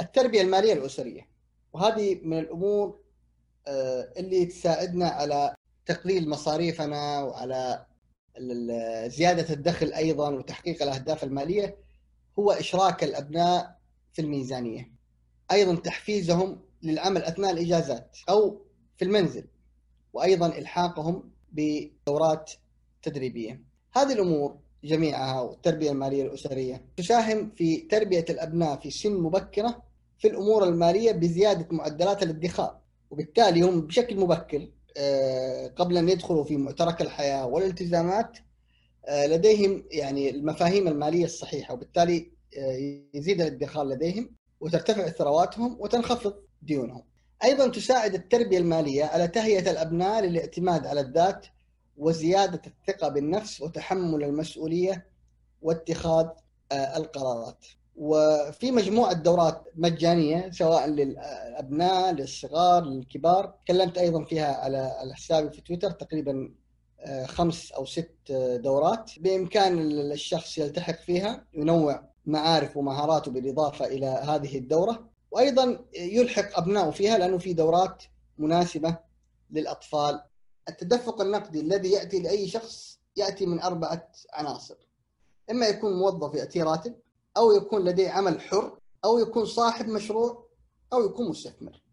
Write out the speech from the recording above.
التربية المالية الأسرية وهذه من الأمور آه، اللي تساعدنا على تقليل مصاريفنا وعلى زيادة الدخل أيضا وتحقيق الأهداف المالية هو إشراك الأبناء في الميزانية. أيضا تحفيزهم للعمل أثناء الإجازات أو في المنزل وأيضا إلحاقهم بدورات تدريبية. هذه الأمور جميعها والتربية المالية الأسرية تساهم في تربية الأبناء في سن مبكرة في الأمور المالية بزيادة معدلات الادخار وبالتالي هم بشكل مبكر آه، قبل أن يدخلوا في معترك الحياة والالتزامات آه، لديهم يعني المفاهيم المالية الصحيحة وبالتالي آه، يزيد الادخار لديهم وترتفع ثرواتهم وتنخفض ديونهم. أيضا تساعد التربية المالية على تهيئة الأبناء للاعتماد على الذات وزيادة الثقة بالنفس وتحمل المسؤولية واتخاذ القرارات. وفي مجموعة دورات مجانية سواء للأبناء للصغار للكبار. تكلمت أيضا فيها على حسابي في تويتر تقريبا آه، خمس أو ست دورات. بإمكان الشخص يلتحق فيها ينوع معارف ومهاراته بالإضافة إلى هذه الدورة. وأيضا يلحق أبنائه فيها لأنه في دورات مناسبة للأطفال التدفق النقدي الذي يأتي لأي شخص يأتي من أربعة عناصر. إما يكون موظف ياتيه راتب أو يكون لديه عمل حر أو يكون صاحب مشروع أو يكون مستثمر.